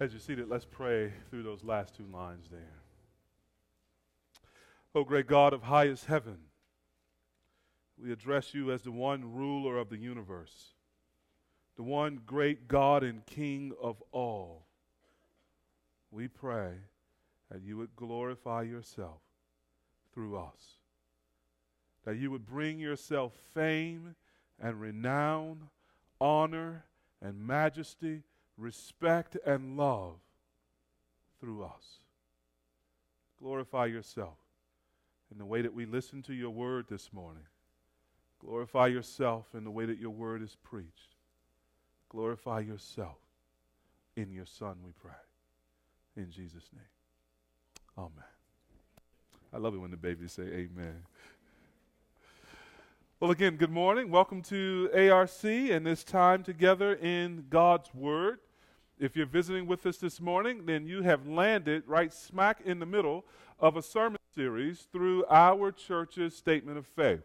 As you're seated, let's pray through those last two lines there. O great God of highest heaven, we address you as the one ruler of the universe, the one great God and King of all. We pray that you would glorify yourself through us, that you would bring yourself fame and renown, honor and majesty, respect and love through us. Glorify yourself in the way that we listen to your word this morning. Glorify yourself in the way that your word is preached. Glorify yourself in your Son, we pray. In Jesus' name. Amen. I love it when the babies say amen. Well, again, good morning. Welcome to ARC and this time together in God's Word. If you're visiting with us this morning, then you have landed right smack in the middle of a sermon series through our church's statement of faith.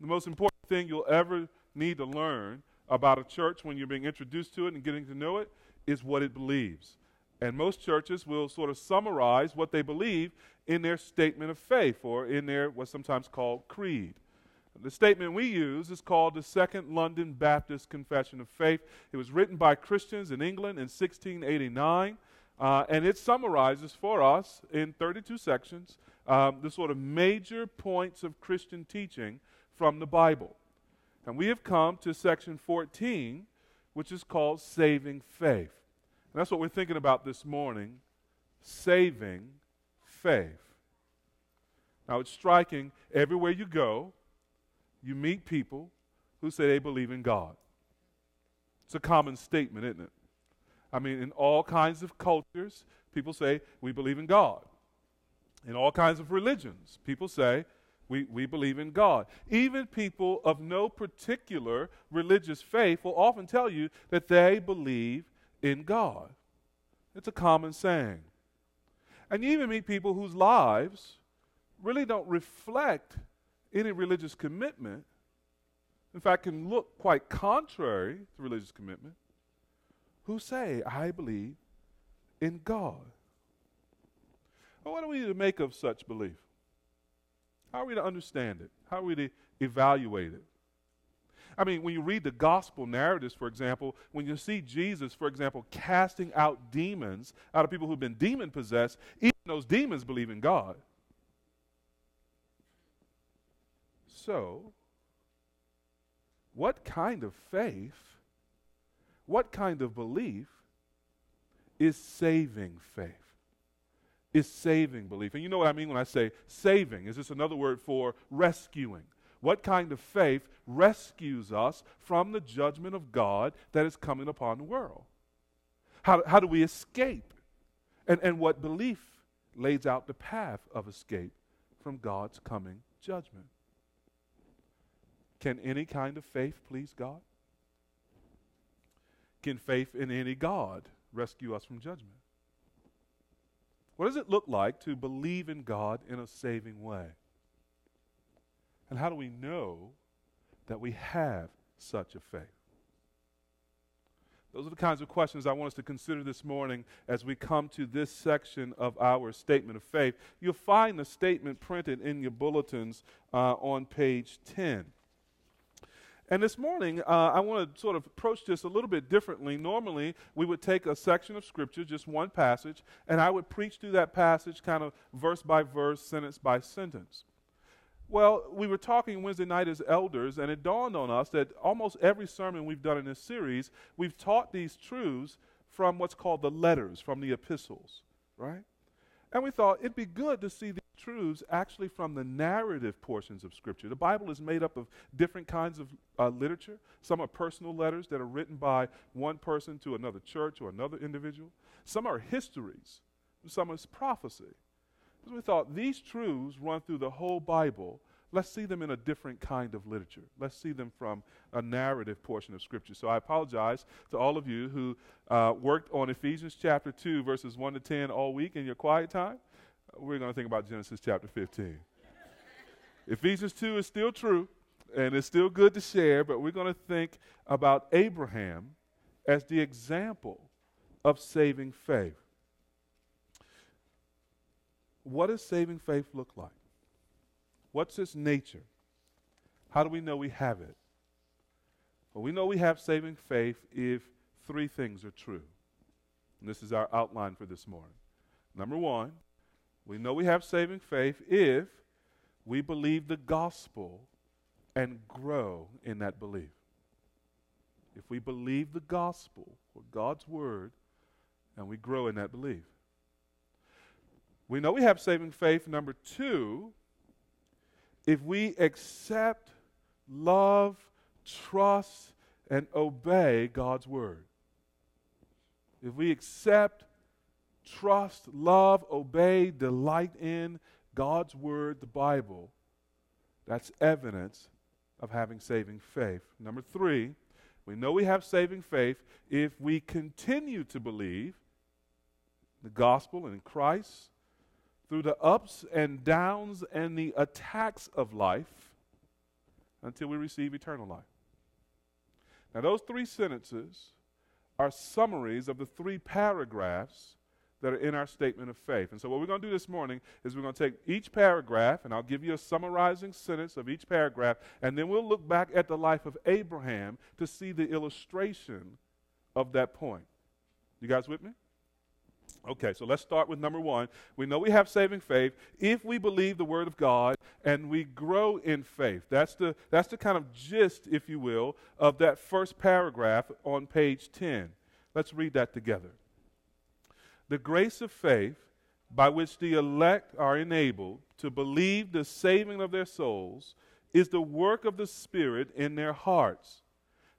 The most important thing you'll ever need to learn about a church when you're being introduced to it and getting to know it is what it believes. And most churches will sort of summarize what they believe in their statement of faith or in their what's sometimes called creed. The statement we use is called the Second London Baptist Confession of Faith. It was written by Christians in England in 1689, uh, and it summarizes for us in 32 sections um, the sort of major points of Christian teaching from the Bible. And we have come to section 14, which is called Saving Faith. And that's what we're thinking about this morning saving faith. Now, it's striking everywhere you go, you meet people who say they believe in God. It's a common statement, isn't it? I mean, in all kinds of cultures, people say, we believe in God. In all kinds of religions, people say, we, we believe in God. Even people of no particular religious faith will often tell you that they believe in God. It's a common saying. And you even meet people whose lives really don't reflect any religious commitment, in fact, can look quite contrary to religious commitment, who say, I believe in God. Well, what are we to make of such belief? How are we to understand it? How are we to evaluate it? I mean, when you read the gospel narratives, for example, when you see Jesus, for example, casting out demons out of people who've been demon possessed, even those demons believe in God. So, what kind of faith, what kind of belief is saving faith? Is saving belief. And you know what I mean when I say saving? Is this another word for rescuing? What kind of faith rescues us from the judgment of God that is coming upon the world? How, how do we escape? And, and what belief lays out the path of escape from God's coming judgment? Can any kind of faith please God? Can faith in any God rescue us from judgment? What does it look like to believe in God in a saving way? And how do we know that we have such a faith? Those are the kinds of questions I want us to consider this morning as we come to this section of our statement of faith. You'll find the statement printed in your bulletins uh, on page 10. And this morning, uh, I want to sort of approach this a little bit differently. Normally, we would take a section of Scripture, just one passage, and I would preach through that passage kind of verse by verse, sentence by sentence. Well, we were talking Wednesday night as elders, and it dawned on us that almost every sermon we've done in this series, we've taught these truths from what's called the letters, from the epistles, right? And we thought it'd be good to see these truths actually from the narrative portions of Scripture. The Bible is made up of different kinds of uh, literature. Some are personal letters that are written by one person to another church or another individual. Some are histories. Some is prophecy. So we thought these truths run through the whole Bible. Let's see them in a different kind of literature. Let's see them from a narrative portion of Scripture. So I apologize to all of you who uh, worked on Ephesians chapter 2, verses 1 to 10 all week in your quiet time. We're going to think about Genesis chapter 15. Ephesians 2 is still true, and it's still good to share, but we're going to think about Abraham as the example of saving faith. What does saving faith look like? What's its nature? How do we know we have it? Well, we know we have saving faith if three things are true. And this is our outline for this morning. Number one, we know we have saving faith if we believe the gospel and grow in that belief. If we believe the gospel or God's word and we grow in that belief. We know we have saving faith. Number two, if we accept, love, trust, and obey God's word. If we accept, trust, love, obey, delight in God's word, the Bible, that's evidence of having saving faith. Number three, we know we have saving faith if we continue to believe the gospel and in Christ through the ups and downs and the attacks of life until we receive eternal life. Now, those three sentences are summaries of the three paragraphs that are in our statement of faith. And so, what we're going to do this morning is we're going to take each paragraph, and I'll give you a summarizing sentence of each paragraph, and then we'll look back at the life of Abraham to see the illustration of that point. You guys with me? Okay, so let's start with number one. We know we have saving faith if we believe the Word of God and we grow in faith. That's the, that's the kind of gist, if you will, of that first paragraph on page 10. Let's read that together. The grace of faith by which the elect are enabled to believe the saving of their souls is the work of the Spirit in their hearts.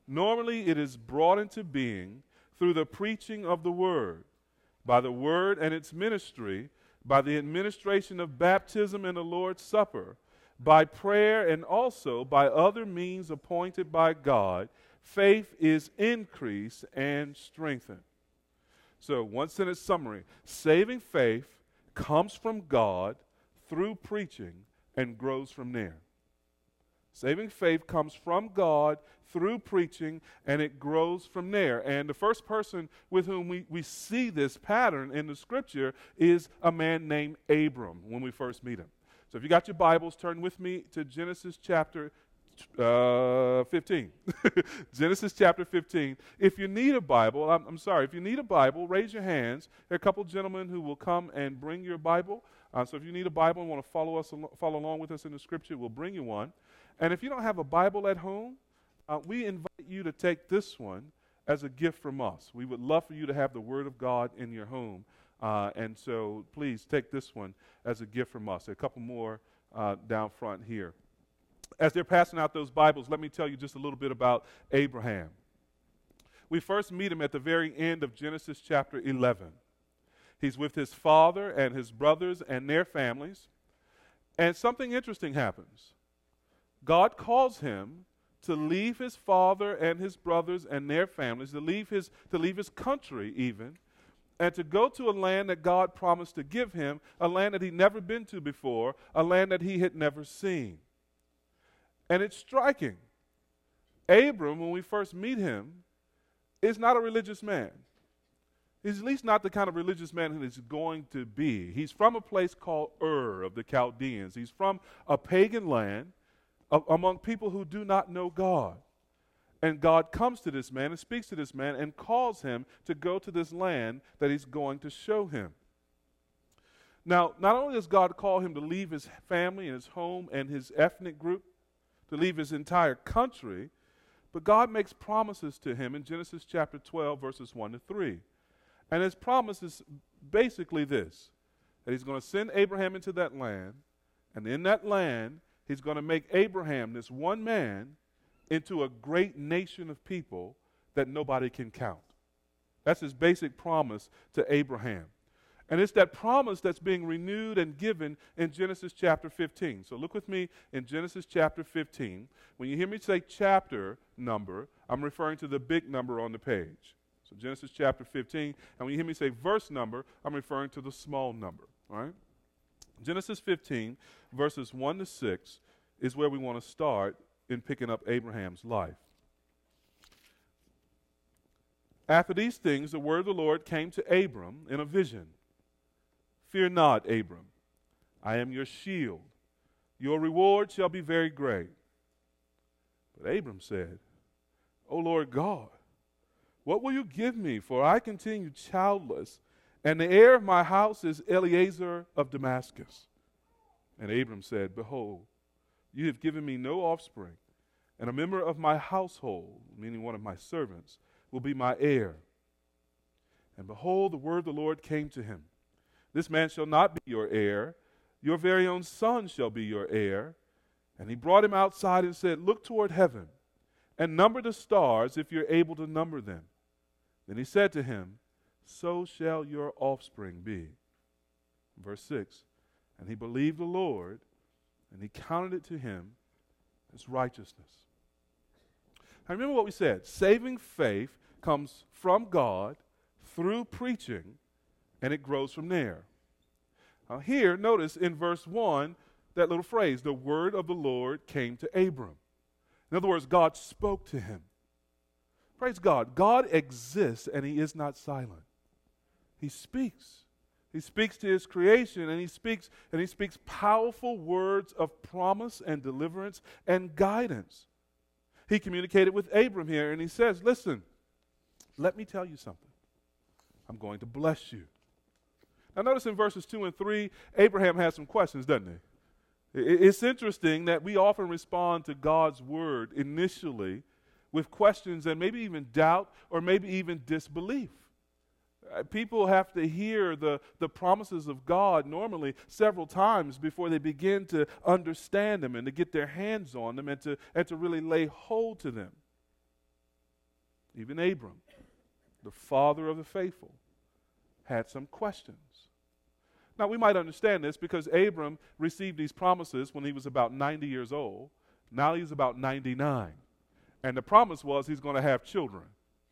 Normally, it is brought into being through the preaching of the Word by the word and its ministry, by the administration of baptism and the Lord's Supper, by prayer, and also by other means appointed by God, faith is increased and strengthened. So, one sentence summary saving faith comes from God through preaching and grows from there. Saving faith comes from God through preaching, and it grows from there. And the first person with whom we, we see this pattern in the scripture is a man named Abram when we first meet him. So if you got your Bibles, turn with me to Genesis chapter uh, 15. Genesis chapter 15. If you need a Bible, I'm, I'm, sorry, if you need a Bible, raise your hands. There are a couple gentlemen who will come and bring your Bible. Uh, so if you need a Bible and want to follow us, follow along with us in the Scripture, we'll bring you one. And if you don't have a Bible at home, uh, we invite you to take this one as a gift from us. We would love for you to have the Word of God in your home. Uh, and so please take this one as a gift from us. A couple more uh, down front here. As they're passing out those Bibles, let me tell you just a little bit about Abraham. We first meet him at the very end of Genesis chapter 11. He's with his father and his brothers and their families. And something interesting happens. God calls him to leave his father and his brothers and their families, to leave his, to leave his country even, and to go to a land that God promised to give him, a land that he'd never been to before, a land that he had never seen. And it's striking. Abram, when we first meet him, is not a religious man. He's at least not the kind of religious man that he's going to be. He's from a place called Ur of the Chaldeans. He's from a pagan land among people who do not know God. And God comes to this man and speaks to this man and calls him to go to this land that he's going to show him. Now, not only does God call him to leave his family and his home and his ethnic group, to leave his entire country, but God makes promises to him in Genesis chapter 12, verses 1 to 3. And his promise is basically this that he's going to send Abraham into that land, and in that land, He's going to make Abraham, this one man, into a great nation of people that nobody can count. That's his basic promise to Abraham. And it's that promise that's being renewed and given in Genesis chapter 15. So look with me in Genesis chapter 15. When you hear me say chapter number, I'm referring to the big number on the page. So Genesis chapter 15. And when you hear me say verse number, I'm referring to the small number. All right? Genesis 15, verses 1 to 6, is where we want to start in picking up Abraham's life. After these things, the word of the Lord came to Abram in a vision Fear not, Abram, I am your shield. Your reward shall be very great. But Abram said, O Lord God, what will you give me? For I continue childless, and the heir of my house is Eliezer of Damascus. And Abram said, Behold, you have given me no offspring, and a member of my household, meaning one of my servants, will be my heir. And behold, the word of the Lord came to him This man shall not be your heir, your very own son shall be your heir. And he brought him outside and said, Look toward heaven and number the stars if you're able to number them. Then he said to him, So shall your offspring be. Verse 6 And he believed the Lord, and he counted it to him as righteousness. Now remember what we said saving faith comes from God through preaching, and it grows from there. Now, here, notice in verse 1 that little phrase the word of the Lord came to Abram. In other words, God spoke to him. Praise God. God exists and he is not silent. He speaks. He speaks to his creation and he speaks and he speaks powerful words of promise and deliverance and guidance. He communicated with Abram here and he says, "Listen, let me tell you something. I'm going to bless you." Now notice in verses 2 and 3, Abraham has some questions, doesn't he? It's interesting that we often respond to God's word initially with questions and maybe even doubt or maybe even disbelief. Uh, people have to hear the, the promises of God normally several times before they begin to understand them and to get their hands on them and to, and to really lay hold to them. Even Abram, the father of the faithful, had some questions. Now, we might understand this because Abram received these promises when he was about 90 years old. Now he's about 99. And the promise was he's going to have children,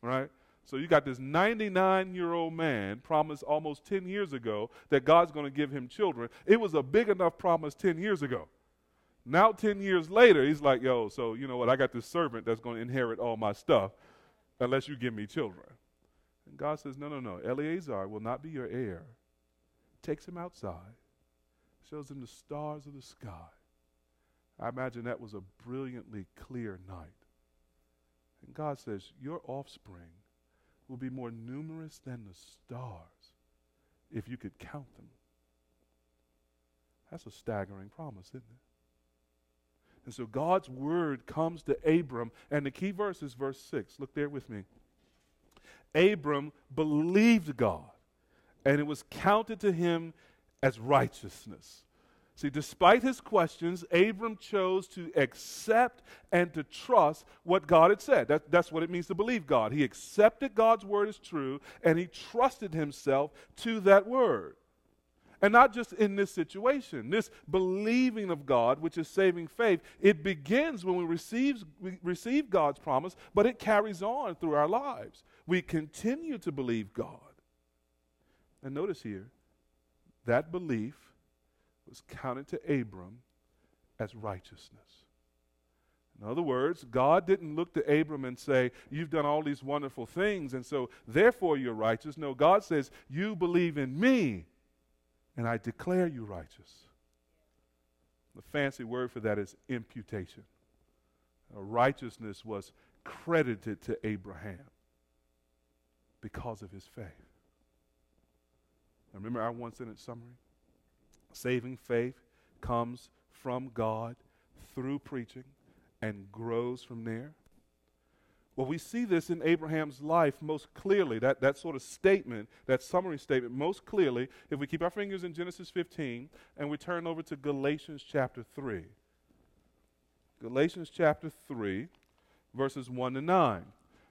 right? So you got this 99 year old man promised almost 10 years ago that God's going to give him children. It was a big enough promise 10 years ago. Now, 10 years later, he's like, yo, so you know what? I got this servant that's going to inherit all my stuff unless you give me children. And God says, no, no, no. Eleazar will not be your heir takes him outside, shows him the stars of the sky. I imagine that was a brilliantly clear night. And God says, Your offspring will be more numerous than the stars if you could count them. That's a staggering promise, isn't it? And so God's word comes to Abram, and the key verse is verse 6. Look there with me. Abram believed God, and it was counted to him as righteousness. See, despite his questions, Abram chose to accept and to trust what God had said. That, that's what it means to believe God. He accepted God's word as true, and he trusted himself to that word. And not just in this situation, this believing of God, which is saving faith, it begins when we receive, we receive God's promise, but it carries on through our lives. We continue to believe God. And notice here, that belief was counted to Abram as righteousness. In other words, God didn't look to Abram and say, You've done all these wonderful things, and so therefore you're righteous. No, God says, You believe in me, and I declare you righteous. The fancy word for that is imputation. righteousness was credited to Abraham because of his faith. Remember our one sentence summary? Saving faith comes from God through preaching and grows from there. Well, we see this in Abraham's life most clearly, that, that sort of statement, that summary statement, most clearly, if we keep our fingers in Genesis 15 and we turn over to Galatians chapter 3. Galatians chapter 3, verses 1 to 9.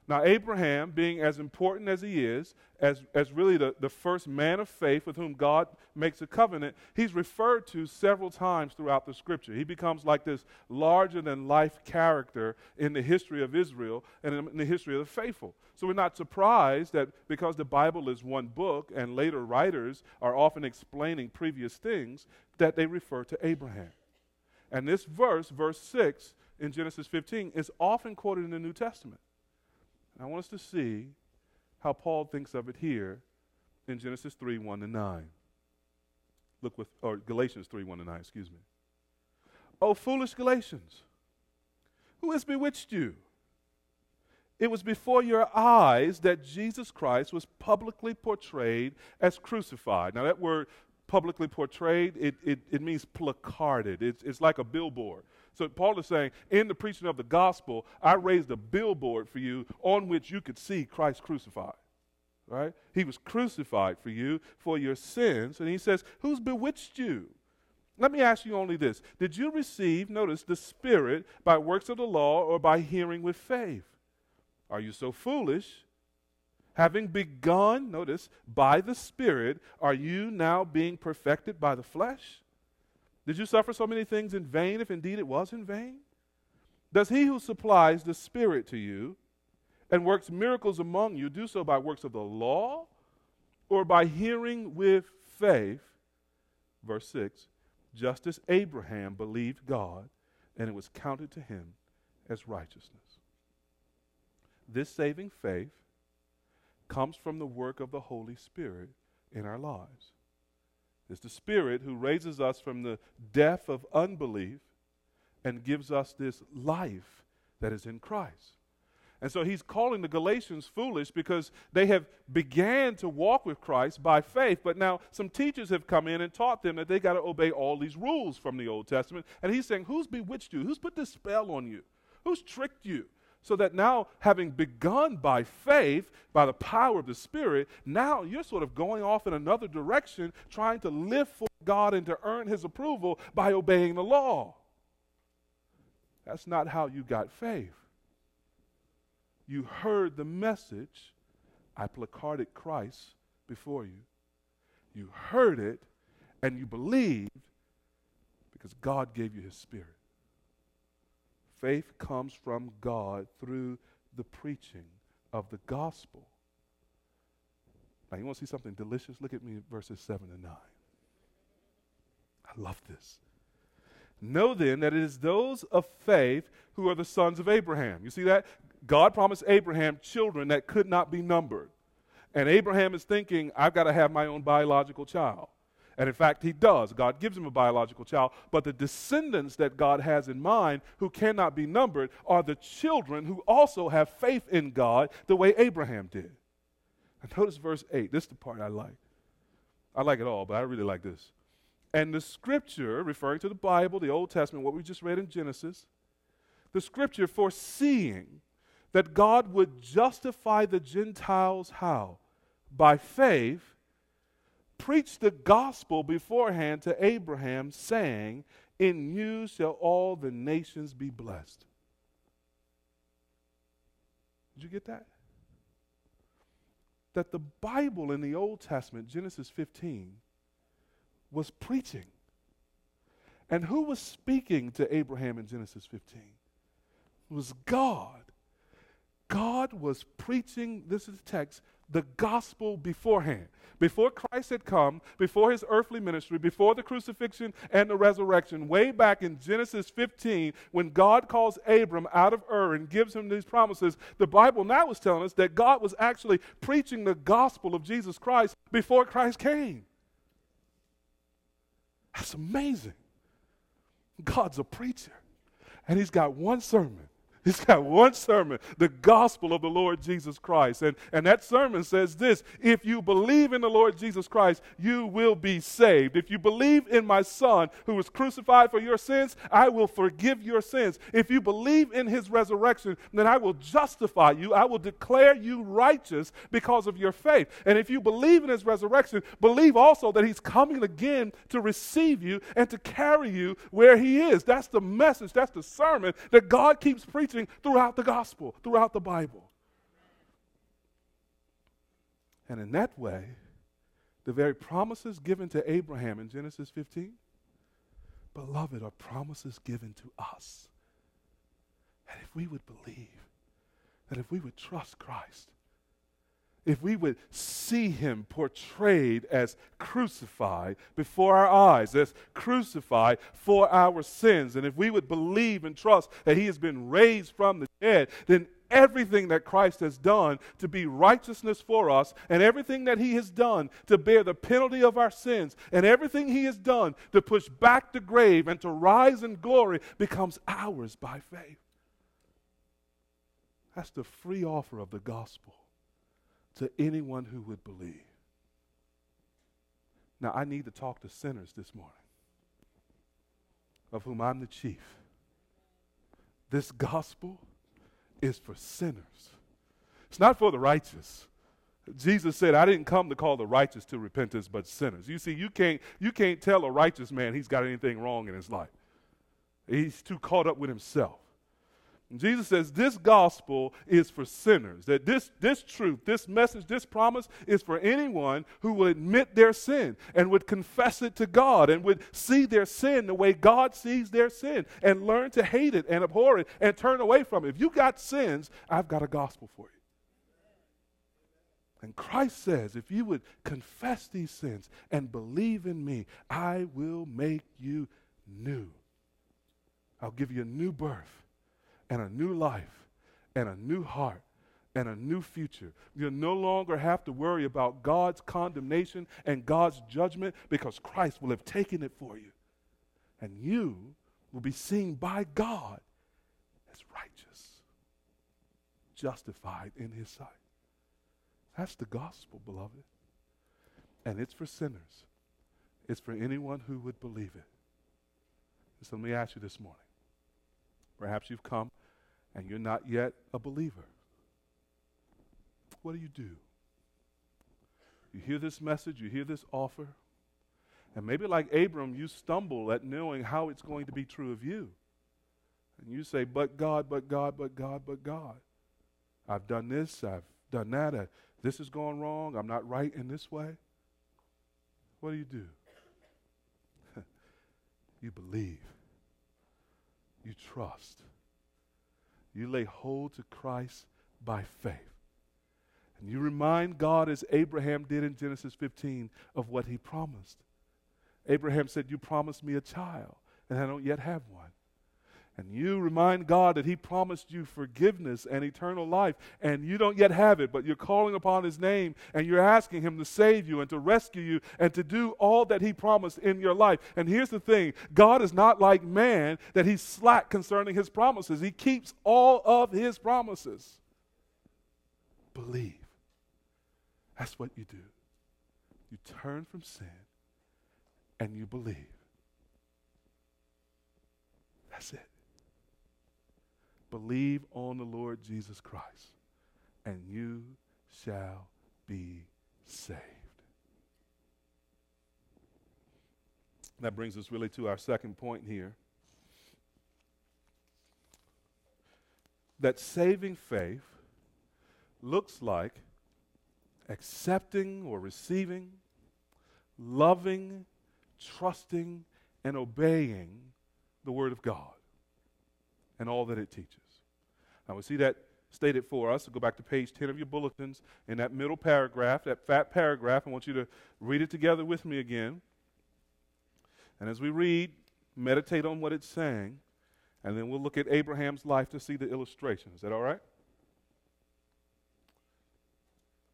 Now, Abraham, being as important as he is, as, as really the, the first man of faith with whom God makes a covenant, he's referred to several times throughout the scripture. He becomes like this larger than life character in the history of Israel and in the history of the faithful. So we're not surprised that because the Bible is one book and later writers are often explaining previous things, that they refer to Abraham. And this verse, verse 6 in Genesis 15, is often quoted in the New Testament. I want us to see how Paul thinks of it here in Genesis 3 1 to 9. Look with, or Galatians 3 1 to 9, excuse me. O foolish Galatians, who has bewitched you? It was before your eyes that Jesus Christ was publicly portrayed as crucified. Now, that word publicly portrayed, it, it, it means placarded. It's, it's like a billboard. So Paul is saying, in the preaching of the gospel, I raised a billboard for you on which you could see Christ crucified. Right? He was crucified for you for your sins. And he says, Who's bewitched you? Let me ask you only this Did you receive, notice, the Spirit by works of the law or by hearing with faith? Are you so foolish? Having begun, notice, by the Spirit, are you now being perfected by the flesh? Did you suffer so many things in vain, if indeed it was in vain? Does he who supplies the Spirit to you and works miracles among you do so by works of the law or by hearing with faith? Verse 6 Just as Abraham believed God, and it was counted to him as righteousness. This saving faith comes from the work of the Holy Spirit in our lives. It's the Spirit who raises us from the death of unbelief and gives us this life that is in Christ. And so he's calling the Galatians foolish because they have began to walk with Christ by faith, but now some teachers have come in and taught them that they got to obey all these rules from the Old Testament. And he's saying, Who's bewitched you? Who's put this spell on you? Who's tricked you? So that now, having begun by faith, by the power of the Spirit, now you're sort of going off in another direction, trying to live for God and to earn His approval by obeying the law. That's not how you got faith. You heard the message, I placarded Christ before you. You heard it and you believed because God gave you His Spirit. Faith comes from God through the preaching of the gospel. Now, you want to see something delicious? Look at me verses 7 and 9. I love this. Know then that it is those of faith who are the sons of Abraham. You see that? God promised Abraham children that could not be numbered. And Abraham is thinking, I've got to have my own biological child. And in fact, he does. God gives him a biological child. But the descendants that God has in mind, who cannot be numbered, are the children who also have faith in God the way Abraham did. And notice verse 8. This is the part I like. I like it all, but I really like this. And the scripture, referring to the Bible, the Old Testament, what we just read in Genesis, the scripture foreseeing that God would justify the Gentiles how? By faith preached the gospel beforehand to Abraham, saying, In you shall all the nations be blessed. Did you get that? That the Bible in the Old Testament, Genesis 15, was preaching. And who was speaking to Abraham in Genesis 15? It was God. God was preaching, this is the text, the gospel beforehand. Before Christ had come, before his earthly ministry, before the crucifixion and the resurrection, way back in Genesis 15, when God calls Abram out of Ur and gives him these promises, the Bible now is telling us that God was actually preaching the gospel of Jesus Christ before Christ came. That's amazing. God's a preacher, and he's got one sermon He's got one sermon, the gospel of the Lord Jesus Christ. And, and that sermon says this If you believe in the Lord Jesus Christ, you will be saved. If you believe in my Son who was crucified for your sins, I will forgive your sins. If you believe in his resurrection, then I will justify you. I will declare you righteous because of your faith. And if you believe in his resurrection, believe also that he's coming again to receive you and to carry you where he is. That's the message, that's the sermon that God keeps preaching throughout the gospel, throughout the Bible. And in that way, the very promises given to Abraham in Genesis 15, beloved, are promises given to us. And if we would believe, that if we would trust Christ, if we would see him portrayed as crucified before our eyes, as crucified for our sins, and if we would believe and trust that he has been raised from the dead, then everything that Christ has done to be righteousness for us, and everything that he has done to bear the penalty of our sins, and everything he has done to push back the grave and to rise in glory becomes ours by faith. That's the free offer of the gospel to anyone who would believe. Now, I need to talk to sinners this morning, of whom I'm the chief. This gospel is for sinners, it's not for the righteous. Jesus said, I didn't come to call the righteous to repentance, but sinners. You see, you can't, you can't tell a righteous man he's got anything wrong in his life. He's too caught up with himself. Jesus says this gospel is for sinners. That this, this truth, this message, this promise is for anyone who will admit their sin and would confess it to God and would see their sin the way God sees their sin and learn to hate it and abhor it and turn away from it. If you got sins, I've got a gospel for you. And Christ says, if you would confess these sins and believe in me, I will make you new. I'll give you a new birth and a new life and a new heart and a new future. You'll no longer have to worry about God's condemnation and God's judgment because Christ will have taken it for you. And you will be seen by God as righteous, justified in His sight. That's the gospel, beloved. And it's for sinners, it's for anyone who would believe it. So let me ask you this morning. Perhaps you've come and you're not yet a believer. What do you do? You hear this message, you hear this offer, and maybe like Abram, you stumble at knowing how it's going to be true of you. And you say, But God, but God, but God, but God. I've done this, I've done that, uh, this has gone wrong, I'm not right in this way. What do you do? you believe, you trust you lay hold to Christ by faith. And you remind God, as Abraham did in Genesis 15, of what he promised. Abraham said, You promised me a child, and I don't yet have one and you remind God that He promised you forgiveness and eternal life, and you don't yet have it, but you're calling upon His name and you're asking Him to save you and to rescue you and to do all that He promised in your life. And here's the thing God is not like man that He's slack concerning His promises, He keeps all of His promises. Believe. That's what you do. You turn from sin and you believe. That's it. Believe on the Lord Jesus Christ, and you shall be saved. That brings us really to our second point here. That saving faith looks like accepting or receiving, loving, trusting, and obeying the Word of God and all that it teaches. Now, we see that stated for us. So go back to page 10 of your bulletins. In that middle paragraph, that fat paragraph, I want you to read it together with me again. And as we read, meditate on what it's saying, and then we'll look at Abraham's life to see the illustration. Is that all right?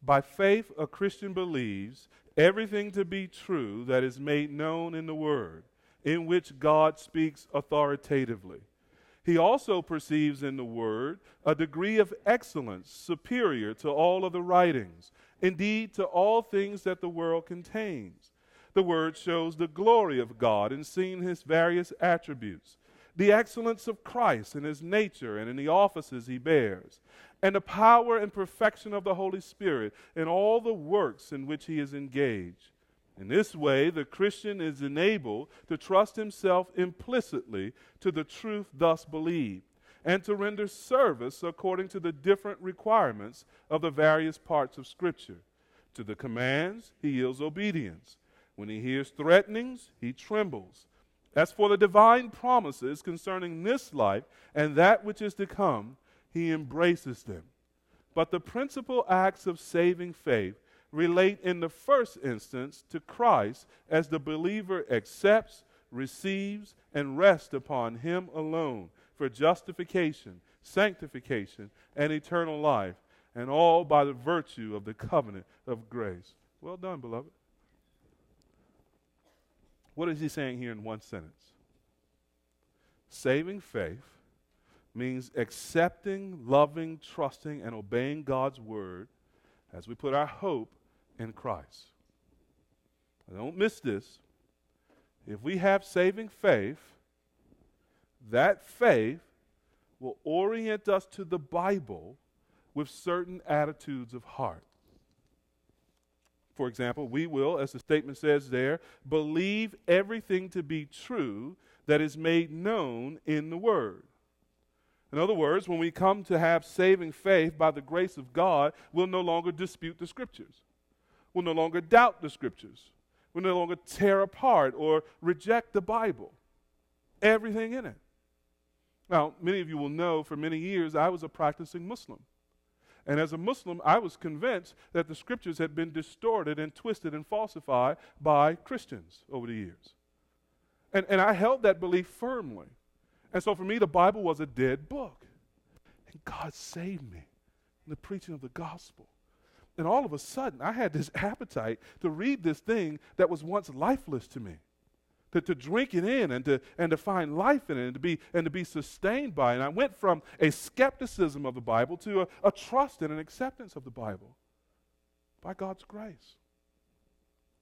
By faith, a Christian believes everything to be true that is made known in the Word, in which God speaks authoritatively. He also perceives in the Word a degree of excellence superior to all other writings, indeed, to all things that the world contains. The Word shows the glory of God in seeing His various attributes, the excellence of Christ in His nature and in the offices He bears, and the power and perfection of the Holy Spirit in all the works in which He is engaged. In this way, the Christian is enabled to trust himself implicitly to the truth thus believed and to render service according to the different requirements of the various parts of Scripture. To the commands, he yields obedience. When he hears threatenings, he trembles. As for the divine promises concerning this life and that which is to come, he embraces them. But the principal acts of saving faith relate in the first instance to Christ as the believer accepts, receives, and rests upon Him alone for justification, sanctification, and eternal life, and all by the virtue of the covenant of grace. Well done, beloved. What is he saying here in one sentence? Saving faith means accepting, loving, trusting, and obeying God's word as we put our hope in Christ. don't miss this. If we have saving faith, that faith will orient us to the Bible with certain attitudes of heart. For example, we will, as the statement says there, believe everything to be true that is made known in the Word. In other words, when we come to have saving faith by the grace of God, we'll no longer dispute the Scriptures. We'll no longer doubt the Scriptures. We'll no longer tear apart or reject the Bible. Everything in it. Now, many of you will know for many years I was a practicing Muslim. And as a Muslim, I was convinced that the scriptures had been distorted and twisted and falsified by Christians over the years. And, and I held that belief firmly. And so for me, the Bible was a dead book. And God saved me in the preaching of the gospel. And all of a sudden, I had this appetite to read this thing that was once lifeless to me to, to drink it in and to, and to find life in it and to, be, and to be sustained by it. And I went from a skepticism of the Bible to a, a trust and an acceptance of the Bible by God's grace.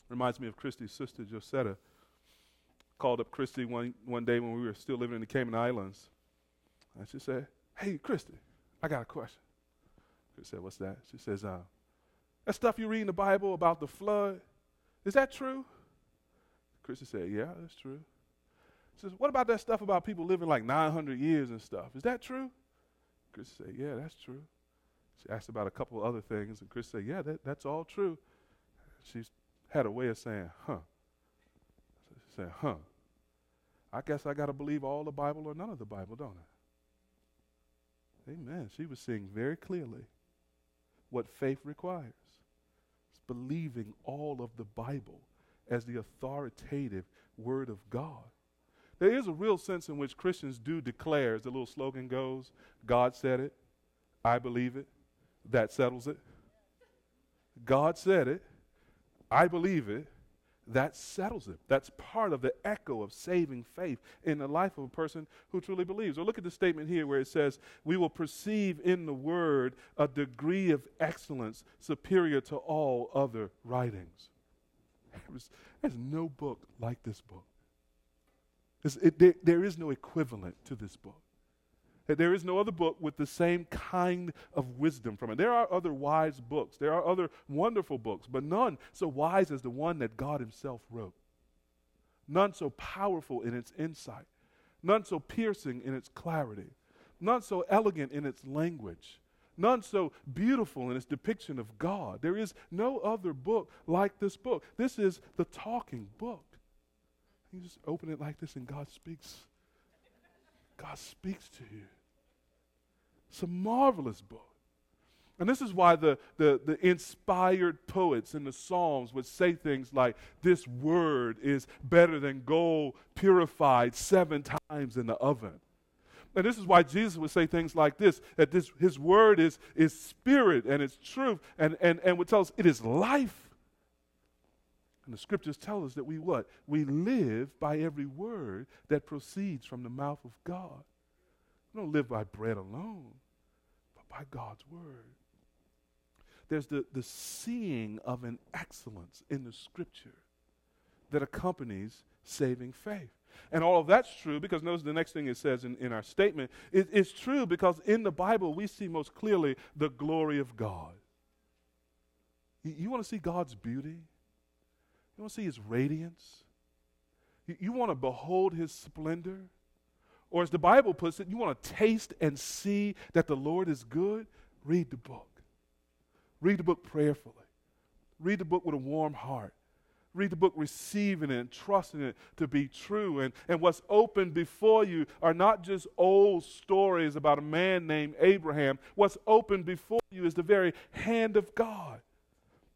Reminds me of Christy's sister, Josetta. Called up Christy one, one day when we were still living in the Cayman Islands. And she said, Hey, Christy, I got a question. She said, What's that? She says, uh, That stuff you read in the Bible about the flood, is that true? Christy said, Yeah, that's true. She says, What about that stuff about people living like 900 years and stuff? Is that true? Chris said, Yeah, that's true. She asked about a couple other things, and Chris said, Yeah, that, that's all true. She had a way of saying, Huh. She said, Huh. I guess I got to believe all the Bible or none of the Bible, don't I? Amen. She was seeing very clearly what faith requires. Believing all of the Bible as the authoritative Word of God. There is a real sense in which Christians do declare, as the little slogan goes, God said it, I believe it, that settles it. God said it, I believe it, that settles it. That's part of the echo of saving faith in the life of a person who truly believes. Or look at the statement here where it says, We will perceive in the Word a degree of excellence superior to all other writings. there's no book like this book. It, there, there is no equivalent to this book. There is no other book with the same kind of wisdom from it. There are other wise books, there are other wonderful books, but none so wise as the one that God Himself wrote. None so powerful in its insight, none so piercing in its clarity, none so elegant in its language, none so beautiful in its depiction of God. There is no other book like this book. This is the talking book. You just open it like this and God speaks. God speaks to you. It's a marvelous book. And this is why the, the, the, inspired poets in the Psalms would say things like, This word is better than gold purified seven times in the oven. And this is why Jesus would say things like this that this, his word is, is spirit and it's truth, and, and, and would tell us it is life. And the scriptures tell us that we what? We live by every word that proceeds from the mouth of God. We don't live by bread alone, but by God's word. There's the, the seeing of an excellence in the scripture that accompanies saving faith. And all of that's true because notice the next thing it says in, in our statement. It, it's true because in the Bible we see most clearly the glory of God. You, you want to see God's beauty? You want to see his radiance? You, you want to behold his splendor? Or as the Bible puts it, you want to taste and see that the Lord is good? Read the book. Read the book prayerfully. Read the book with a warm heart read the book receiving it and trusting it to be true. And, and what's open before you are not just old stories about a man named Abraham. What's open before you is the very hand of God.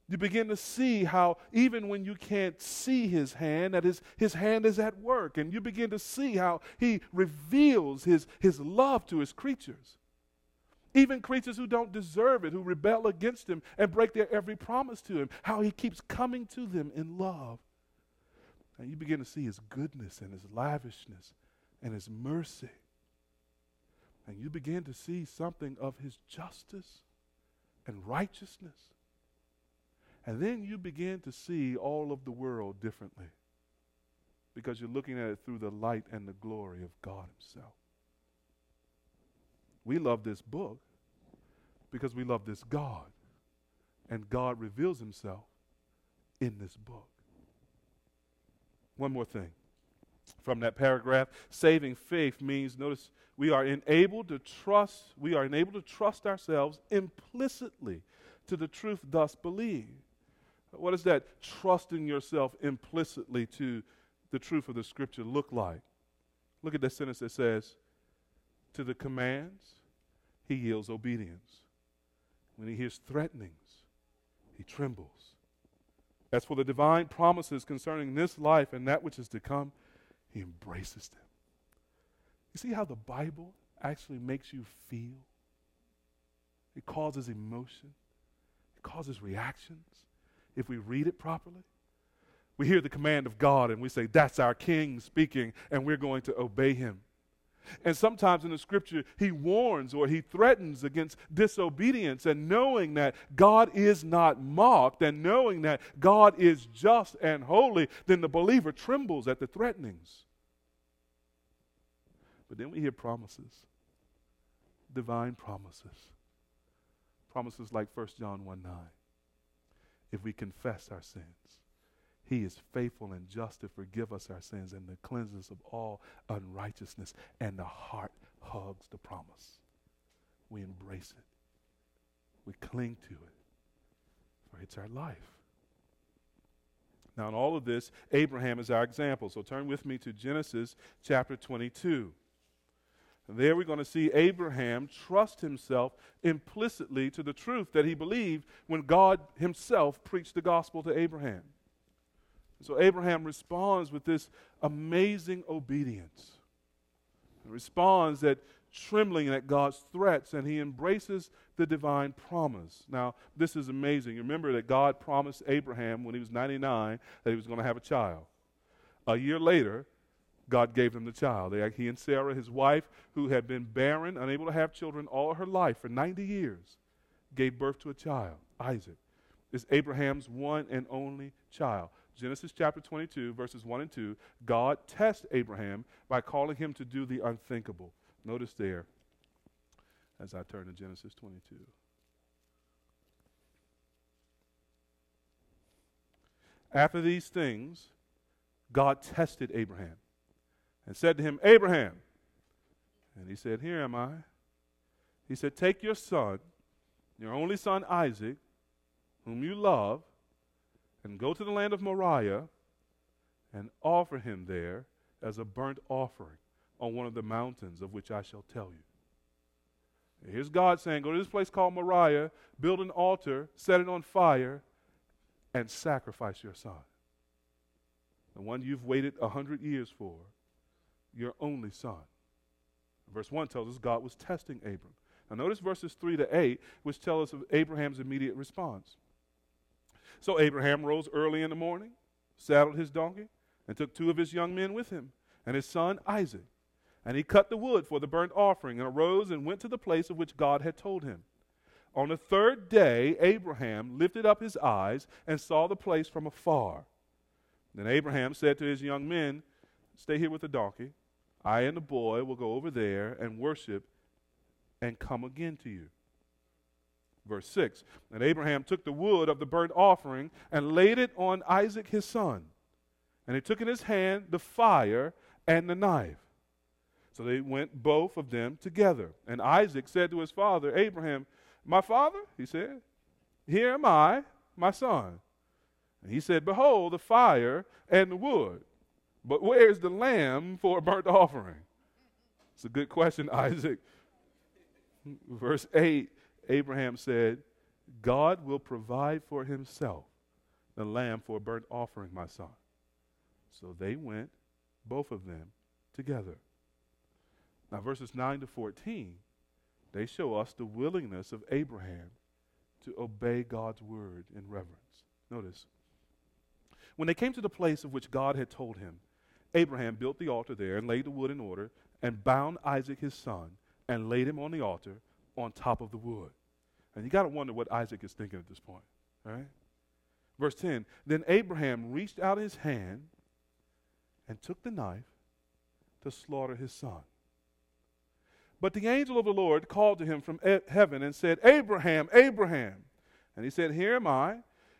You begin to see how, even when you can't see his hand, that his, his hand is at work. And you begin to see how he reveals his, his love to his creatures. Even creatures who don't deserve it, who rebel against him and break their every promise to him, how he keeps coming to them in love. And you begin to see his goodness and his lavishness and his mercy. And you begin to see something of his justice and righteousness. And then you begin to see all of the world differently because you're looking at it through the light and the glory of God Himself. We love this book because we love this God. And God reveals Himself in this book. One more thing from that paragraph saving faith means notice we are enabled to trust we are enabled to trust ourselves implicitly to the truth thus believed what does that trusting yourself implicitly to the truth of the scripture look like? Look at that sentence that says to the commands he yields obedience. When he hears threatenings he trembles. As for the divine promises concerning this life and that which is to come he embraces them. You see how the Bible actually makes you feel? It causes emotion, it causes reactions if we read it properly. We hear the command of God and we say, That's our King speaking, and we're going to obey him. And sometimes in the scripture, he warns or he threatens against disobedience. And knowing that God is not mocked and knowing that God is just and holy, then the believer trembles at the threatenings. But then we hear promises, divine promises. Promises like 1 John 1 9. If we confess our sins, he is faithful and just to forgive us our sins and to cleanse us of all unrighteousness. And the heart hugs the promise. We embrace it, we cling to it, for it's our life. Now, in all of this, Abraham is our example. So turn with me to Genesis chapter 22. There we're going to see Abraham trust himself implicitly to the truth that he believed when God himself preached the gospel to Abraham. So Abraham responds with this amazing obedience. He responds that trembling at God's threats and he embraces the divine promise. Now, this is amazing. Remember that God promised Abraham when he was 99 that he was going to have a child. A year later, God gave them the child. He and Sarah, his wife, who had been barren, unable to have children all her life for 90 years, gave birth to a child, Isaac. Is Abraham's one and only child. Genesis chapter 22, verses 1 and 2, God tests Abraham by calling him to do the unthinkable. Notice there, as I turn to Genesis 22. After these things, God tested Abraham and said to him, Abraham. And he said, Here am I. He said, Take your son, your only son Isaac, whom you love, and go to the land of Moriah and offer him there as a burnt offering on one of the mountains of which I shall tell you. Here's God saying, Go to this place called Moriah, build an altar, set it on fire, and sacrifice your son. The one you've waited a hundred years for your only son. Verse 1 tells us God was testing Abram. Now, notice verses 3 to 8, which tell us of Abraham's immediate response. So Abraham rose early in the morning, saddled his donkey, and took two of his young men with him, and his son Isaac. And he cut the wood for the burnt offering, and arose and went to the place of which God had told him. On the third day, Abraham lifted up his eyes and saw the place from afar. Then Abraham said to his young men, Stay here with the donkey. I and the boy will go over there and worship and come again to you. Verse 6 And Abraham took the wood of the burnt offering and laid it on Isaac his son. And he took in his hand the fire and the knife. So they went both of them together. And Isaac said to his father, Abraham, My father, he said, Here am I, my son. And he said, Behold, the fire and the wood but where's the lamb for a burnt offering? It's a good question, Isaac. Verse 8 Abraham said, God will provide for himself the lamb for a burnt offering, my son. So they went, both of them, together. Now, verses 9 to 14 they show us the willingness of Abraham to obey God's word in reverence. Notice, when they came to the place of which God had told him, Abraham built the altar there and laid the wood in order and bound Isaac his son and laid him on the altar on top of the wood. And you got to wonder what Isaac is thinking at this point, right? Verse 10 Then Abraham reached out his hand and took the knife to slaughter his son. But the angel of the Lord called to him from e- heaven and said, Abraham, Abraham. And he said, Here am I.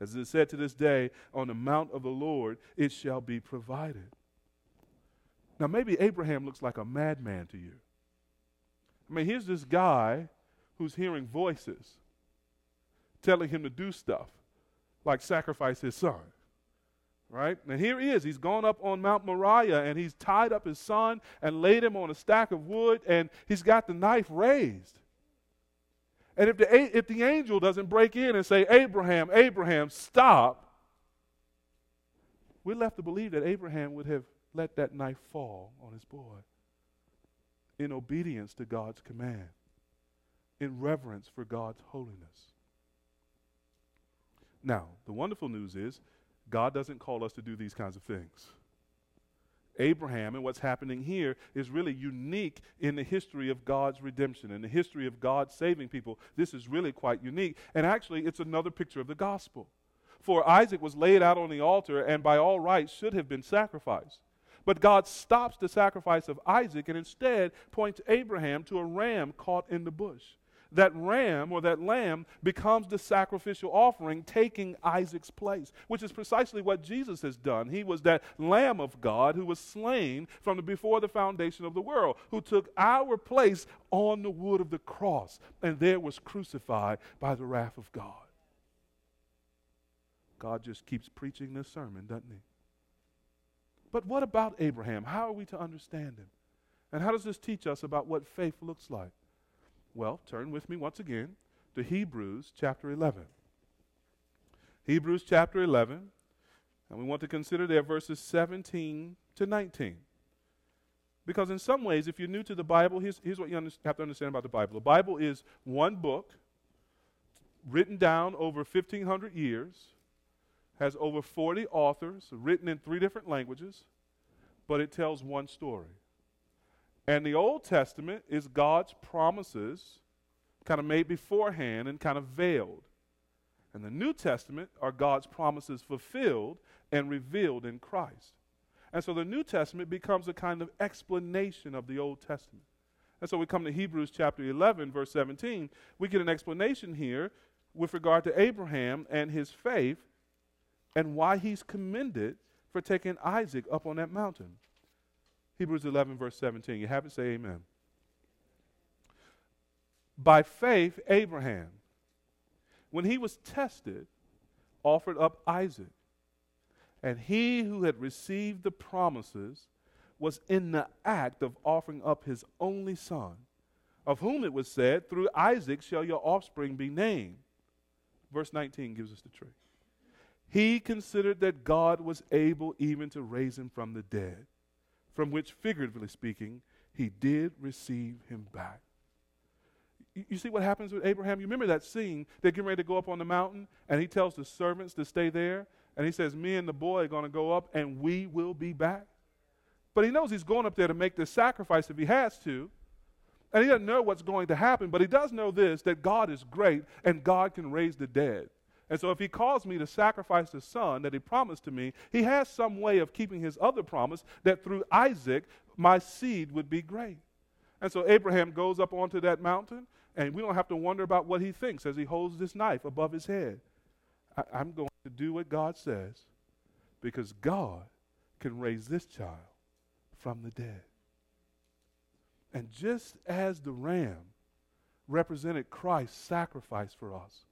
As it is said to this day, on the mount of the Lord it shall be provided. Now, maybe Abraham looks like a madman to you. I mean, here's this guy who's hearing voices telling him to do stuff like sacrifice his son. Right? And here he is. He's gone up on Mount Moriah and he's tied up his son and laid him on a stack of wood and he's got the knife raised. And if the, if the angel doesn't break in and say, Abraham, Abraham, stop, we're left to believe that Abraham would have let that knife fall on his boy in obedience to God's command, in reverence for God's holiness. Now, the wonderful news is God doesn't call us to do these kinds of things. Abraham and what's happening here is really unique in the history of God's redemption, in the history of God saving people. This is really quite unique. And actually, it's another picture of the gospel. For Isaac was laid out on the altar and by all rights should have been sacrificed. But God stops the sacrifice of Isaac and instead points Abraham to a ram caught in the bush that ram or that lamb becomes the sacrificial offering, taking Isaac's place, which is precisely what Jesus has done. He was that lamb of God who was slain from the, before the foundation of the world, who took our place on the wood of the cross, and there was crucified by the wrath of God. God just keeps preaching this sermon, doesn't he? But what about Abraham? How are we to understand him? And how does this teach us about what faith looks like? Well, turn with me once again to Hebrews chapter 11. Hebrews chapter 11, and we want to consider there verses 17 to 19. Because in some ways, if you're new to the Bible, here's, here's what you under- have to understand about the Bible. The Bible is one book written down over 1,500 years, has over 40 authors, written in three different languages, but it tells one story. And the Old Testament is God's promises, kind of made beforehand and kind of veiled. And the New Testament are God's promises fulfilled and revealed in Christ. And so the New Testament becomes a kind of explanation of the Old Testament. And so we come to Hebrews chapter 11, verse 17. We get an explanation here with regard to Abraham and his faith and why he's commended for taking Isaac up on that mountain. Hebrews 11, verse 17. You have it? Say amen. By faith, Abraham, when he was tested, offered up Isaac. And he who had received the promises was in the act of offering up his only son, of whom it was said, Through Isaac shall your offspring be named. Verse 19 gives us the truth. He considered that God was able even to raise him from the dead from which, figuratively speaking, he did receive him back. You, see what happens with Abraham? You remember that scene? They're getting ready to go up on the mountain, and he tells the servants to stay there. And he says, Me and the boy are going to go up, and we will be back. But he knows he's going up there to make this sacrifice if he has to. And he doesn't know what's going to happen, but he does know this that God is great and God can raise the dead. And so, if he calls me to sacrifice the son that he promised to me, he has some way of keeping his other promise that through Isaac, my seed would be great. And so, Abraham goes up onto that mountain, and we don't have to wonder about what he thinks as he holds this knife above his head. I, I'm going to do what God says because God can raise this child from the dead. And just as the ram represented Christ's sacrifice for us,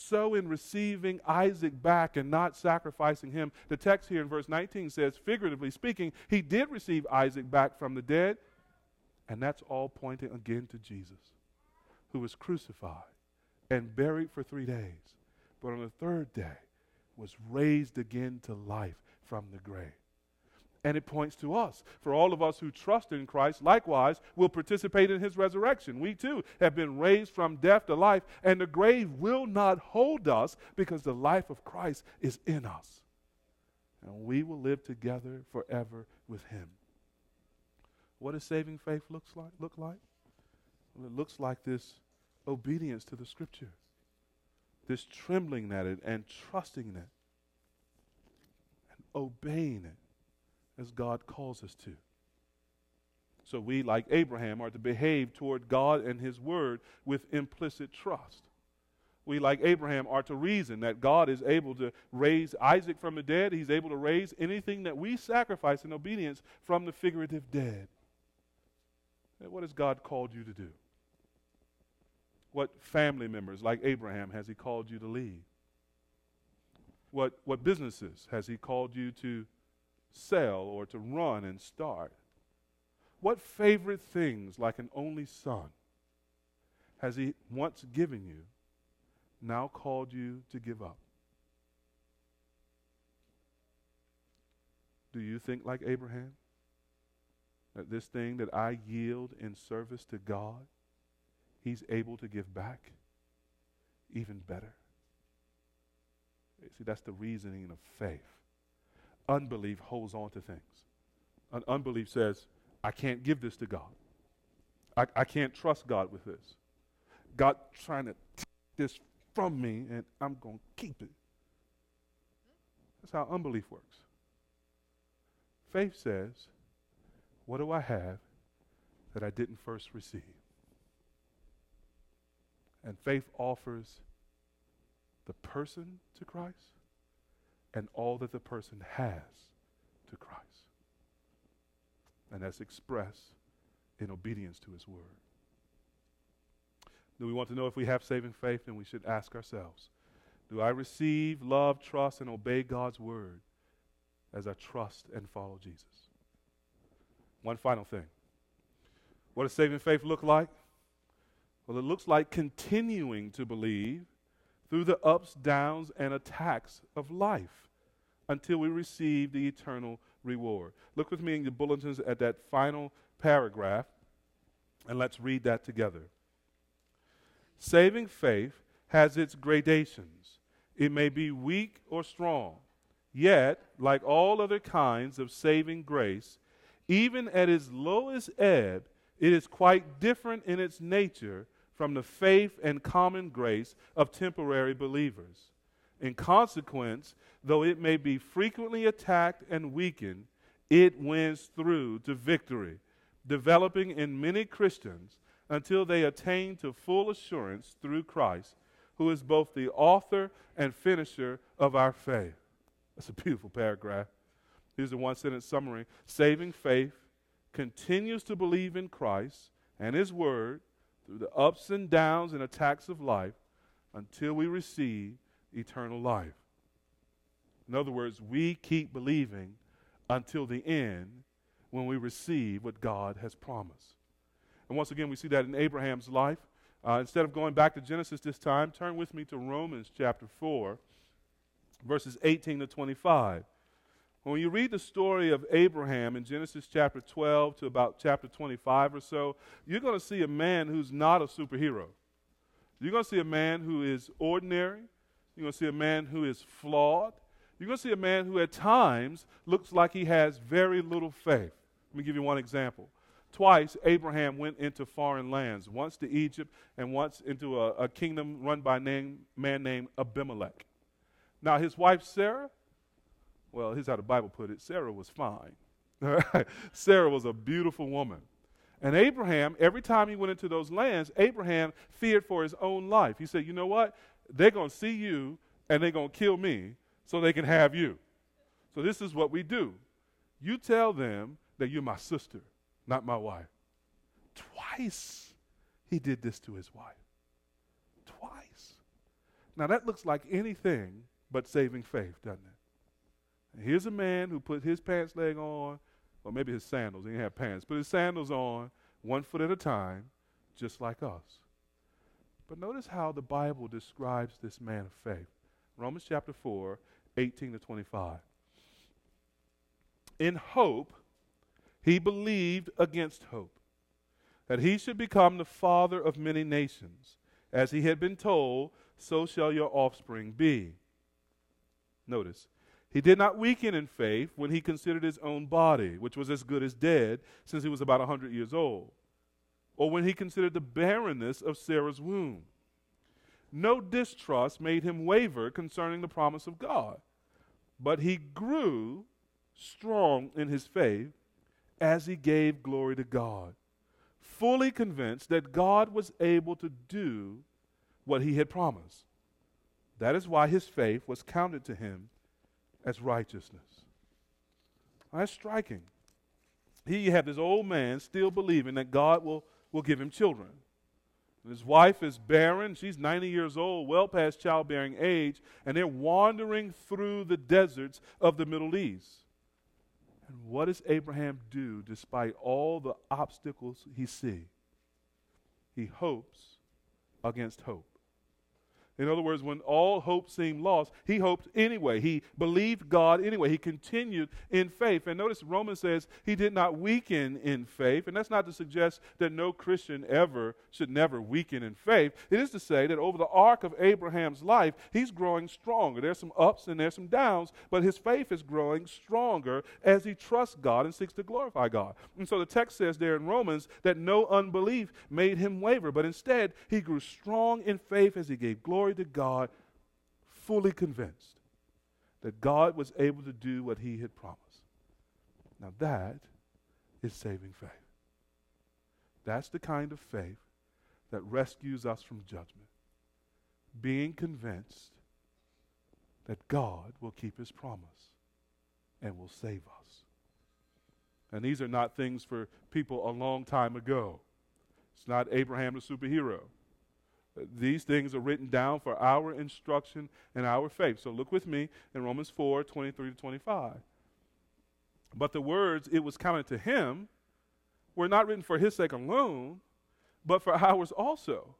so in receiving Isaac back and not sacrificing him, the text here in verse 19 says, figuratively speaking, he did receive Isaac back from the dead. And that's all pointing again to Jesus, who was crucified and buried for three days, but on the third day was raised again to life from the grave. And it points to us. For all of us who trust in Christ, likewise, will participate in his resurrection. We too have been raised from death to life, and the grave will not hold us because the life of Christ is in us. And we will live together forever with him. What does saving faith looks like, look like? Well, it looks like this obedience to the scripture, this trembling at it and trusting in it, and obeying it as God calls us to. So we, like Abraham, are to behave toward God and His Word with implicit trust. We, like Abraham, are to reason that God is able to raise Isaac from the dead. He's able to raise anything that we sacrifice in obedience from the figurative dead. And what has God called you to do? What family members, like Abraham, has He called you to lead? What, what businesses has He called you to sell or to run and start? What favorite things, like an only son, has he once given you, now called you to give up? Do you think like Abraham? That this thing that I yield in service to God, he's able to give back even better? See, that's the reasoning of faith unbelief holds on to things. An unbelief says, I can't give this to God. I, I can't trust God with this. God trying to take this from me, and I'm going to keep it. That's how unbelief works. Faith says, What do I have that I didn't first receive? And faith offers the person to Christ and all that the person has to Christ. And that's expressed in obedience to his word. Do we want to know if we have saving faith? Then we should ask ourselves Do I receive, love, trust, and obey God's word as I trust and follow Jesus? One final thing. What does saving faith look like? Well, it looks like continuing to believe through the ups, downs, and attacks of life until we receive the eternal reward. Look with me in your bulletins at that final paragraph, and let's read that together. Saving faith has its gradations. It may be weak or strong, yet, like all other kinds of saving grace, even at its lowest ebb, it is quite different in its nature from the faith and common grace of temporary believers. In consequence, though it may be frequently attacked and weakened, it wins through to victory, developing in many Christians until they attain to full assurance through Christ, who is both the author and finisher of our faith. That's a beautiful paragraph. Here's the one sentence summary Saving faith continues to believe in Christ and His Word through the ups and downs and attacks of life until we receive eternal life. In other words, we keep believing until the end when we receive what God has promised. And once again, we see that in Abraham's life. Uh, instead of going back to Genesis this time, turn with me to Romans chapter 4, verses 18 to 25. When you read the story of Abraham in Genesis chapter 12 to about chapter 25 or so, you're going to see a man who's not a superhero. You're going to see a man who is ordinary. You're going to see a man who is flawed. You're going to see a man who at times looks like he has very little faith. Let me give you one example. Twice, Abraham went into foreign lands, once to Egypt and once into a, a kingdom run by a man named Abimelech. Now, his wife Sarah, well, here's how the Bible put it Sarah was fine. Sarah was a beautiful woman. And Abraham, every time he went into those lands, Abraham feared for his own life. He said, You know what? They're going to see you and they're going to kill me so they can have you. So this is what we do. You tell them that you're my sister, not my wife. Twice he did this to his wife. Twice. Now, that looks like anything but saving faith, doesn't it? Here's a man who put his pants leg on, or maybe his sandals, he didn't have pants, put his sandals on one foot at a time, just like us. But notice how the Bible describes this man of faith. Romans chapter 4, 18 to 25. In hope, he believed against hope that he should become the father of many nations. As he had been told, so shall your offspring be. Notice, he did not weaken in faith when he considered his own body, which was as good as dead, since he was about a 100 years old, or when he considered the barrenness of Sarah's womb. No distrust made him waver concerning the promise of God, but he grew strong in his faith as he gave glory to God, fully convinced that God was able to do what he had promised. That is why his faith was counted to him as righteousness. That's striking. Here you have this old man still believing that God will, will give him children. His wife is barren. She's 90 years old, well past childbearing age, and they're wandering through the deserts of the Middle East. And what does Abraham do despite all the obstacles he sees? He hopes against hope. In other words, when all hope seemed lost, he hoped anyway. He believed God anyway. He continued in faith. And notice Romans says he did not weaken in faith. And that's not to suggest that no Christian ever should never weaken in faith. It is to say that over the arc of Abraham's life, he's growing stronger. There's some ups and there's some downs, but his faith is growing stronger as he trusts God and seeks to glorify God. And so the text says there in Romans that no unbelief made him waver, but instead he grew strong in faith as he gave glory glory to God, fully convinced that God was able to do what he had promised. Now that is saving faith. That's the kind of faith that rescues us from judgment. Being convinced that God will keep his promise and will save us. And these are not things for people a long time ago. It's not Abraham the superhero. These things are written down for our instruction and our faith. So look with me in Romans 4 23 to 25. But the words, it was counted to him, were not written for his sake alone, but for ours also.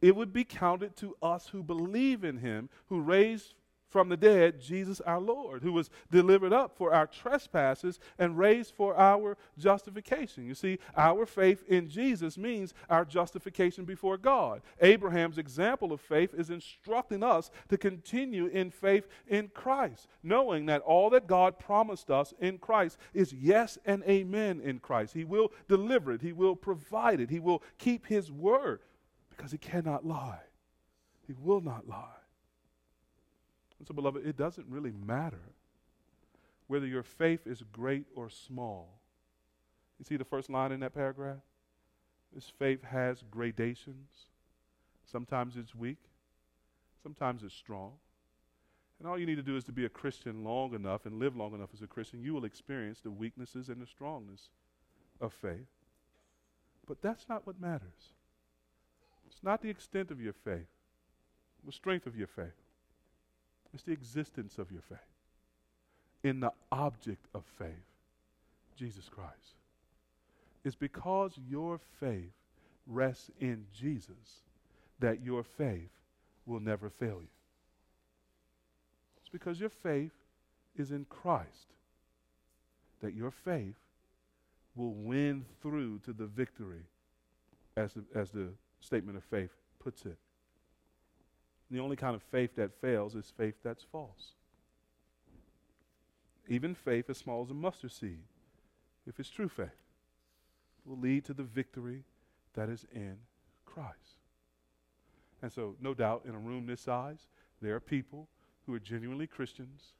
It would be counted to us who believe in him, who raised from the dead, Jesus our Lord, who was delivered up for our trespasses and raised for our justification. You see, our faith in Jesus means our justification before God. Abraham's example of faith is instructing us to continue in faith in Christ, knowing that all that God promised us in Christ is yes and amen in Christ. He will deliver it, He will provide it, He will keep His word because He cannot lie. He will not lie. And so, beloved, it doesn't really matter whether your faith is great or small. You see the first line in that paragraph? This faith has gradations. Sometimes it's weak, sometimes it's strong. And all you need to do is to be a Christian long enough and live long enough as a Christian, you will experience the weaknesses and the strongness of faith. But that's not what matters. It's not the extent of your faith, the strength of your faith. It's the existence of your faith in the object of faith, Jesus Christ. It's because your faith rests in Jesus that your faith will never fail you. It's because your faith is in Christ that your faith will win through to the victory, as the, as the statement of faith puts it. The only kind of faith that fails is faith that's false. Even faith as small as a mustard seed, if it's true faith, will lead to the victory that is in Christ. And so, no doubt, in a room this size, there are people who are genuinely Christians,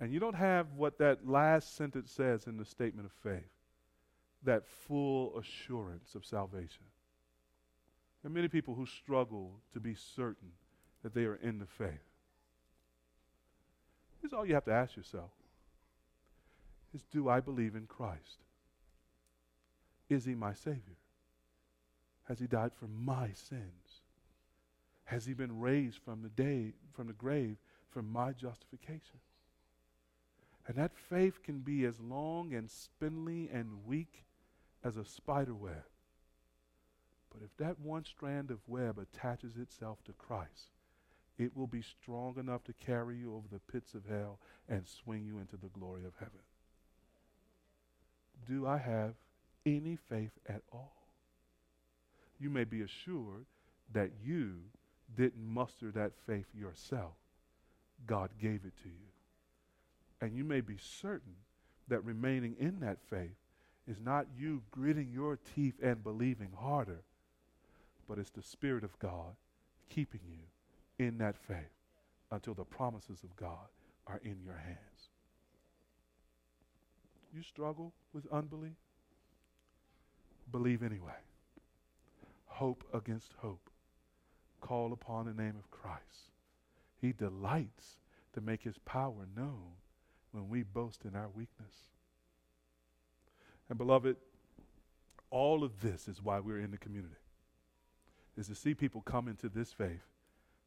and you don't have what that last sentence says in the statement of faith that full assurance of salvation. There are many people who struggle to be certain that they are in the faith. This is all you have to ask yourself is do I believe in Christ? Is he my Savior? Has he died for my sins? Has he been raised from the day from the grave for my justification? And that faith can be as long and spindly and weak as a spider web. But if that one strand of web attaches itself to Christ, it will be strong enough to carry you over the pits of hell and swing you into the glory of heaven. Do I have any faith at all? You may be assured that you didn't muster that faith yourself. God gave it to you. And you may be certain that remaining in that faith is not you gritting your teeth and believing harder, but it's the Spirit of God keeping you in that faith until the promises of God are in your hands. You struggle with unbelief? Believe anyway. Hope against hope. Call upon the name of Christ. He delights to make his power known when we boast in our weakness. And beloved, all of this is why we're in the community. Is to see people come into this faith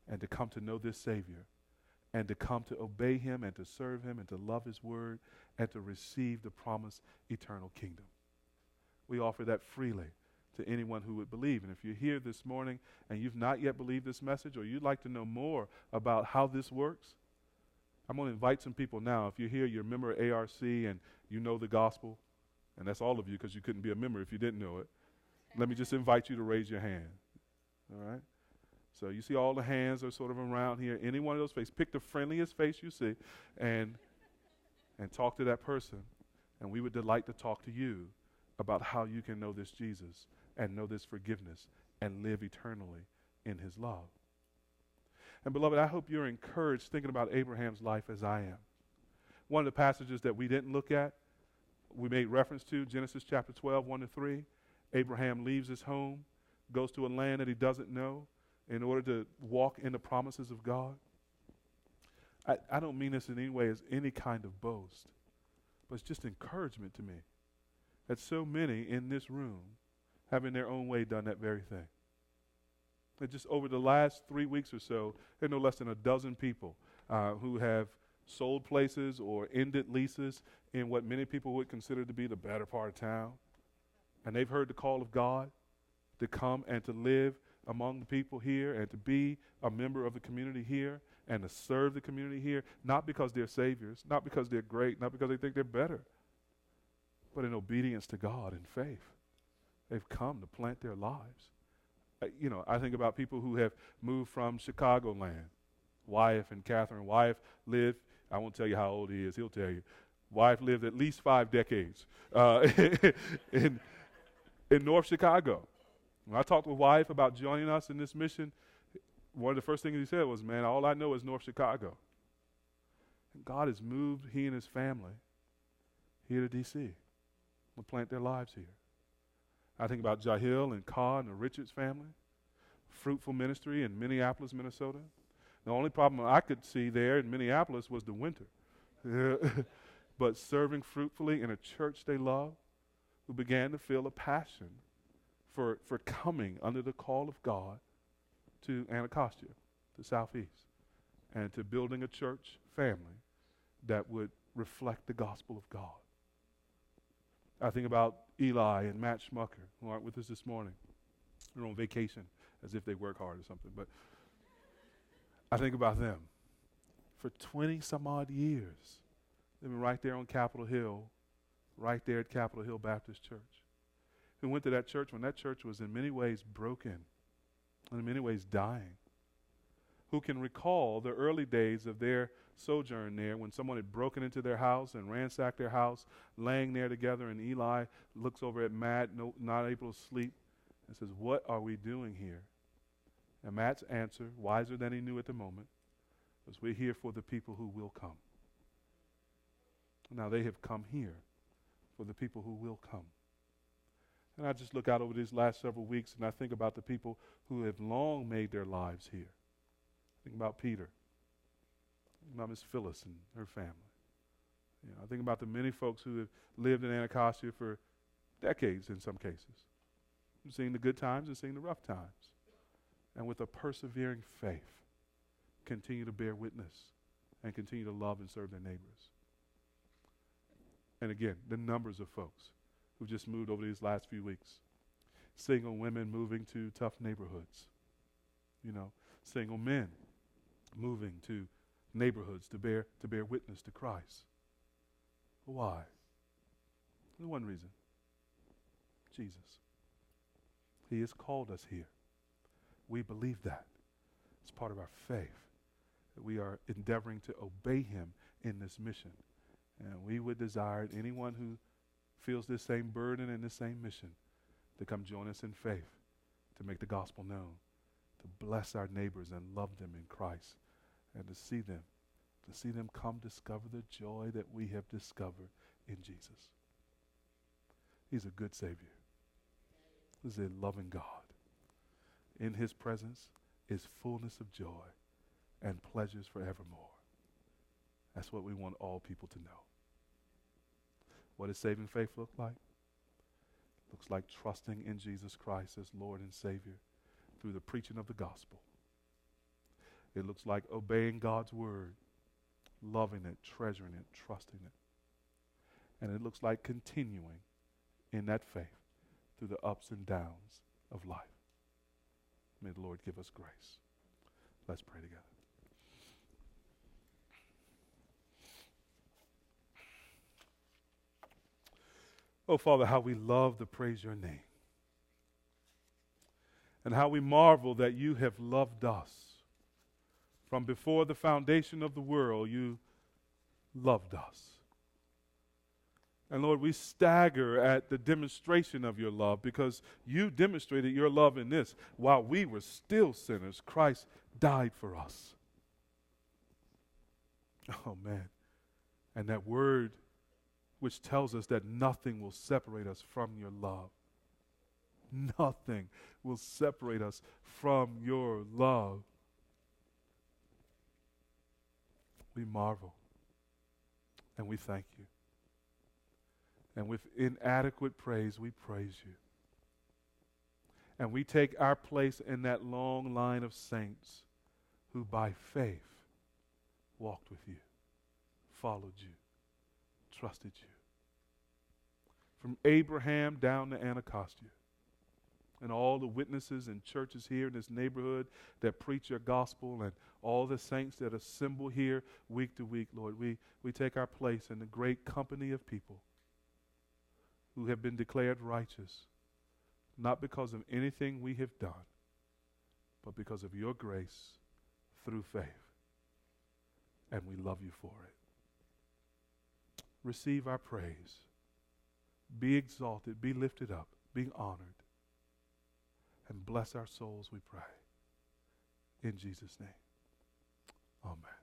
and to come to know this Savior and to come to obey Him and to serve Him and to love His Word and to receive the promised eternal kingdom. We offer that freely to anyone who would believe. And if you're here this morning and you've not yet believed this message or you'd like to know more about how this works, I'm going to invite some people now. If you're here, you're a member of ARC and you know the gospel, and that's all of you because you couldn't be a member if you didn't know it. Let me just invite you to raise your hand. All right? So you see all the hands are sort of around here. Any one of those faces, pick the friendliest face you see and and talk to that person. And we would delight to talk to you about how you can know this Jesus and know this forgiveness and live eternally in his love. And beloved, I hope you're encouraged thinking about Abraham's life as I am. One of the passages that we didn't look at, we made reference to, Genesis chapter 12, 1 to 3. Abraham leaves his home, goes to a land that he doesn't know in order to walk in the promises of God. I, I don't mean this in any way as any kind of boast, but it's just encouragement to me that so many in this room have in their own way done that very thing. That just over the last three weeks or so, there are no less than a dozen people uh, who have sold places or ended leases in what many people would consider to be the better part of town. And they've heard the call of God to come and to live among the people here and to be a member of the community here and to serve the community here, not because they're saviors, not because they're great, not because they think they're better, but in obedience to God and faith. They've come to plant their lives. Uh, you know, I think about people who have moved from Chicagoland. Wife and Catherine. Wife lived, I won't tell you how old he is, he'll tell you. Wife lived at least five decades uh, in, in North Chicago. When I talked with wife about joining us in this mission, one of the first things he said was, Man, all I know is North Chicago. And God has moved he and his family here to D.C. to plant their lives here. I think about Jahil and Ka and the Richards family, fruitful ministry in Minneapolis, Minnesota. The only problem I could see there in Minneapolis was the winter. but serving fruitfully in a church they love, who began to feel a passion for, for coming under the call of God to Anacostia, to Southeast, and to building a church family that would reflect the gospel of God. I think about Eli and Matt Schmucker, who aren't with us this morning. They're on vacation as if they work hard or something. But I think about them. For 20 some odd years, they've been right there on Capitol Hill, right there at Capitol Hill Baptist Church. We went to that church when that church was in many ways broken and in many ways dying. Who can recall the early days of their sojourn there when someone had broken into their house and ransacked their house, laying there together, and Eli looks over at Matt, no, not able to sleep, and says, What are we doing here? And Matt's answer, wiser than he knew at the moment, was, We're here for the people who will come. Now they have come here for the people who will come. And I just look out over these last several weeks and I think about the people who have long made their lives here. Think about Peter Think about Miss Phyllis and her family. You know, I think about the many folks who have lived in Anacostia for decades in some cases. Seeing the good times and seeing the rough times. and with a persevering faith, continue to bear witness and continue to love and serve their neighbors. And again, the numbers of folks who've just moved over these last few weeks. Single women moving to tough neighborhoods. You know, single men moving to neighborhoods to bear to bear witness to Christ. Why? There's one reason. Jesus. He has called us here. We believe that. It's part of our faith that we are endeavoring to obey him in this mission. And we would desire anyone who feels this same burden and this same mission to come join us in faith, to make the gospel known, to bless our neighbors and love them in Christ, and to see them, to see them come discover the joy that we have discovered in Jesus. He's a good Savior. He's a loving God. In his presence is fullness of joy and pleasures forevermore. That's what we want all people to know. What does saving faith look like? Looks like trusting in Jesus Christ as Lord and Savior through the preaching of the gospel. It looks like obeying God's word, loving it, treasuring it, trusting it. And it looks like continuing in that faith through the ups and downs of life. May the Lord give us grace. Let's pray together. Oh, Father, how we love to praise your name. And how we marvel that you have loved us. From before the foundation of the world, you loved us. And Lord, we stagger at the demonstration of your love because you demonstrated your love in this. While we were still sinners, Christ died for us. Oh, man. And that word which tells us that nothing will separate us from your love. Nothing will separate us from your love. We marvel and we thank you. And with inadequate praise, we praise you. And we take our place in that long line of saints who by faith walked with you, followed you, trusted you. From Abraham down to Anacostia. And all the witnesses and churches here in this neighborhood that preach your gospel and all the saints that assemble here week to week, Lord, we, we take our place in the great company of people who have been declared righteous, not because of anything we have done, but because of your grace through faith. And we love you for it. Receive our praise. Be exalted, be lifted up, be honored. And bless our souls, we pray. In Jesus' name. Amen.